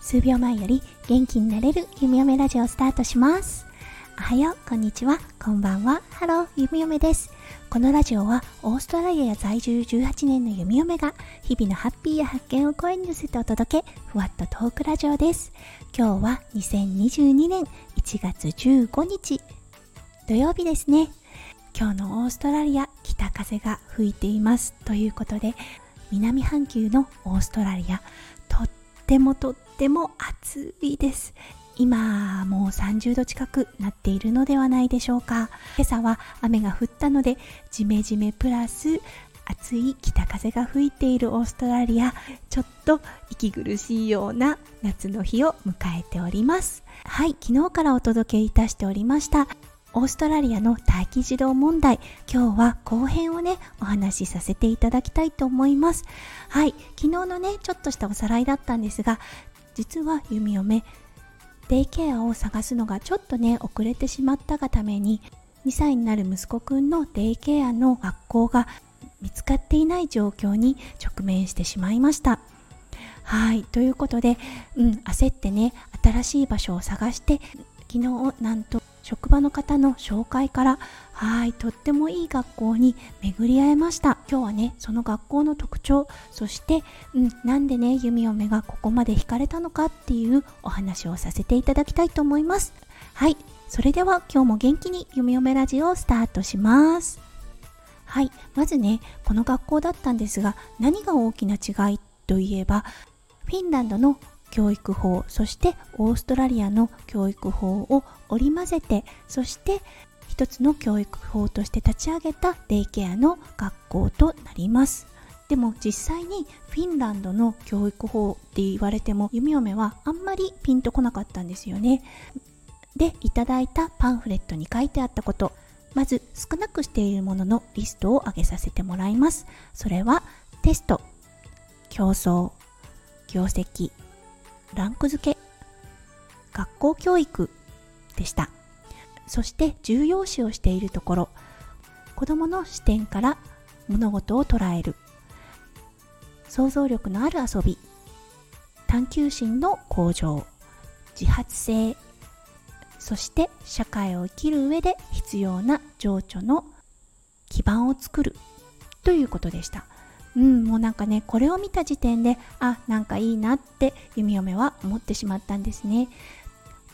数秒前より元気になれるゆみおめラジオスタートします。おはようこんにちは。こんばんは。ハローゆみおめです。このラジオはオーストラリア在住18年の弓嫁が日々のハッピーや発見を声に乗せてお届けふわっとトークラジオです。今日は2022年1月15日土曜日ですね。今日のオーストラリア北風が吹いていますということで南半球のオーストラリアとってもとっても暑いです。今もう30度近くなっているのではないでしょうか。今朝は雨が降ったのでジメジメプラス暑い北風が吹いているオーストラリアちょっと息苦しいような夏の日を迎えております。はい昨日からお届けいたしておりましたオーストラリアの待機児童問題今日は後編をねお話しさせていただきたいと思います。はい昨日のねちょっとしたおさらいだったんですが実は弓嫁デイケアを探すのがちょっとね遅れてしまったがために2歳になる息子くんのデイケアの学校が見つかっていない状況に直面してしまいました。はいということで、うん、焦ってね新しい場所を探して昨日なんと職場の方の紹介からはいとってもいい学校に巡り合えました。今日はねその学校の特徴そして、うん、なんでね弓嫁がここまで惹かれたのかっていうお話をさせていただきたいと思います。はいそれでは今日も元気に弓嫁ラジオをスタートします。はいまずねこの学校だったんですが何が大きな違いといえばフィンランドの教育法そしてオーストラリアの教育法を織り交ぜてそして一つの教育法として立ち上げたデイケアの学校となります。でも実際にフィンランドの教育法って言われても弓嫁はあんまりピンとこなかったんですよね。でいただいたパンフレットに書いてあったこと。まず少なくしているもののリストを挙げさせてもらいます。それはテスト競争業績ランク付け。学校教育でした。そして重要視をしているところ。子どもの視点から物事を捉える。想像力のある遊び。探求心の向上。自発性。そして社会を生きる上で必要な情緒の基盤を作る。ということでした。うん、もうなんかねこれを見た時点であなんかいいなって弓嫁は思ってしまったんですね。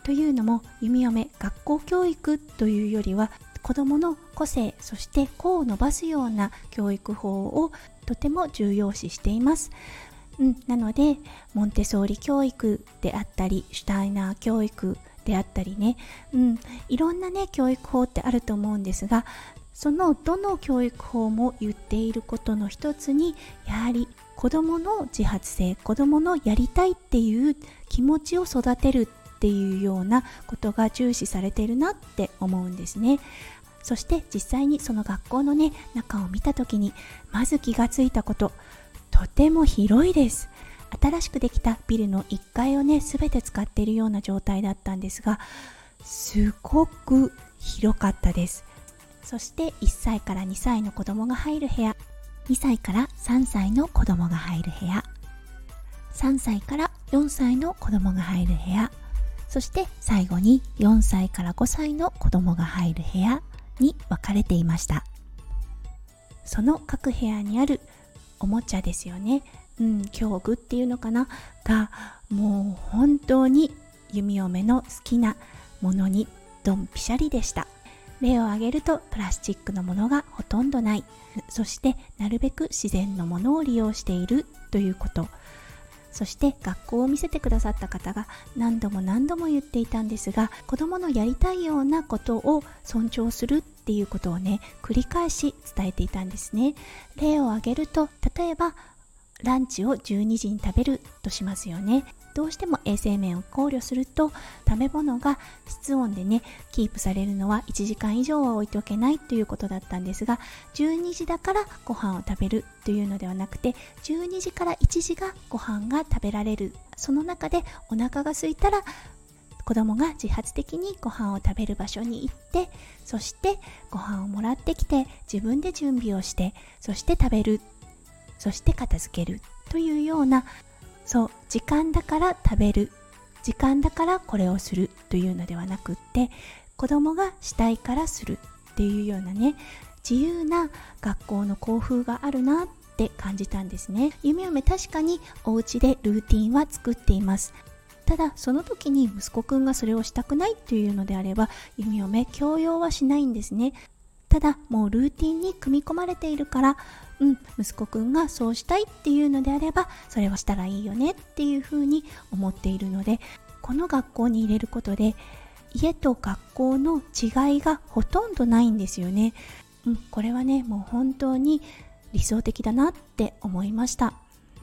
というのも弓嫁学校教育というよりは子どもの個性そして個を伸ばすような教育法をとても重要視しています。うん、なのでモンテソーリ教育であったりシュタイナー教育であったりね、うん、いろんなね教育法ってあると思うんですがそのどの教育法も言っていることの一つにやはり子どもの自発性子どものやりたいっていう気持ちを育てるっていうようなことが重視されてるなって思うんですね。そして実際にその学校のね中を見た時にまず気がついたこと。とても広いです。新しくできたビルの1階をね全て使っているような状態だったんですがすごく広かったです。そして1歳から2歳の子供が入る部屋。2歳から3歳の子供が入る部屋。3歳から4歳の子供が入る部屋。そして最後に4歳から5歳の子供が入る部屋に分かれていました。その各部屋にあるおもちゃですよね。うん教具っていうのかな？がもう本当に弓嫁の好きなものにドンピシャリでした。例を挙げるとプラスチックのものがほとんどない。そしてなるべく自然のものを利用しているということ。そして学校を見せてくださった方が何度も何度も言っていたんですが子どものやりたいようなことを尊重するっていうことをね繰り返し伝えていたんですね。例を挙げると例えばランチを12時に食べるとしますよね。どうしても衛生面を考慮すると食べ物が室温でねキープされるのは1時間以上は置いておけないということだったんですが12時だからご飯を食べるというのではなくて12時から1時がご飯が食べられる。その中でお腹が空いたら子供が自発的にご飯を食べる場所に行ってそしてご飯をもらってきて自分で準備をしてそして食べる。そして片付けるというようなそう時間だから食べる。時間だからこれをするというのではなくって子供がしたいからするっていうようなね自由な学校の校風があるなって感じたんですね。夢嫁確かにお家でルーティンは作っています。ただその時に息子くんがそれをしたくないというのであれば弓嫁強要はしないんですね。ただもうルーティンに組み込まれているからうん息子くんがそうしたいっていうのであればそれをしたらいいよねっていうふうに思っているのでこの学校に入れることで家と学校の違いがほとんどないんですよね。うん、これはねもう本当に理想的だなって思いました。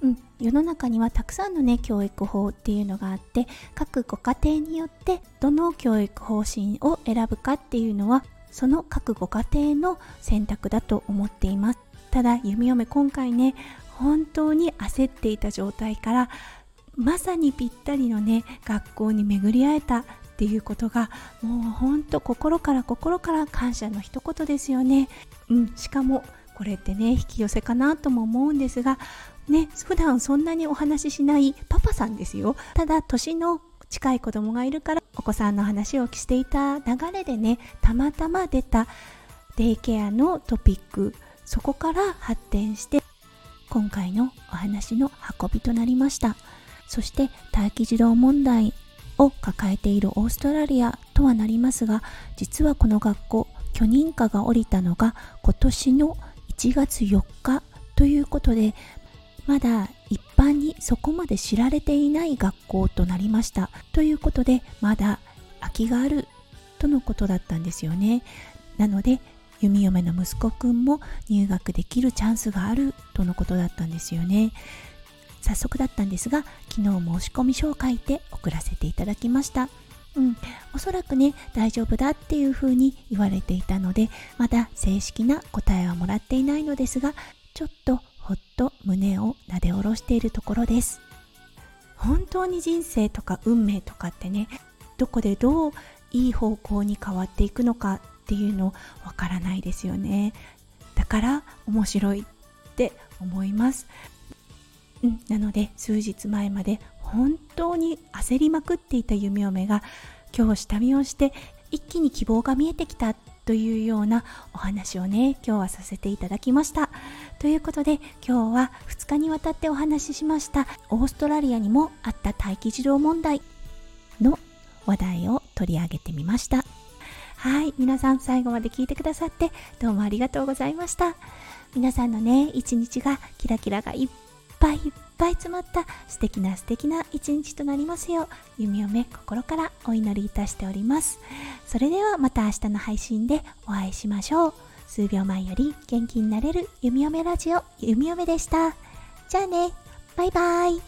うん、世の中にはたくさんのね教育法っていうのがあって各ご家庭によってどの教育方針を選ぶかっていうのはその各ご家庭の選択だと思っていますただ弓嫁今回ね本当に焦っていた状態からまさにぴったりのね学校に巡り会えたっていうことがもうほんと心から心から感謝の一言ですよね。うんしかもこれってね引き寄せかなとも思うんですがね普段そんなにお話ししないパパさんですよ。ただ年の近い子供がいるからお子さんの話をしていた流れでねたまたま出たデイケアのトピックそこから発展して今回のお話の運びとなりました。そして待機児童問題を抱えているオーストラリアとはなりますが実はこの学校許認可が下りたのが今年の1月4日ということでまだ一般にそこまで知られていない学校となりました。ということでまだ空きがあるとのことだったんですよね。なので弓嫁の息子くんも入学できるチャンスがあるとのことだったんですよね。早速だったんですが昨日申し込み書を書いて送らせていただきました。うん、おそらくね大丈夫だっていうふうに言われていたのでまだ正式な答えはもらっていないのですがちょっとほっと胸をなで下ろしているところです。本当に人生とか運命とかってねどこでどういい方向に変わっていくのかっていうのわからないですよね。だから面白いって思います、うん、なので数日前まで本当に焦りまくっていた弓嫁が今日下見をして一気に希望が見えてきたというようなお話をね今日はさせていただきました。ということで今日は2日にわたってお話ししましたオーストラリアにもあった待機児童問題の話題を取り上げてみました。はい皆さん最後まで聞いてくださってどうもありがとうございました。皆さんのね一日がキラキラがいっぱいいっぱい詰まった素敵な素敵な一日となりますよう弓嫁心からお祈りいたしております。それではまた明日の配信でお会いしましょう。数秒前より元気になれる弓嫁ラジオ弓嫁でした。じゃあねバイバイ。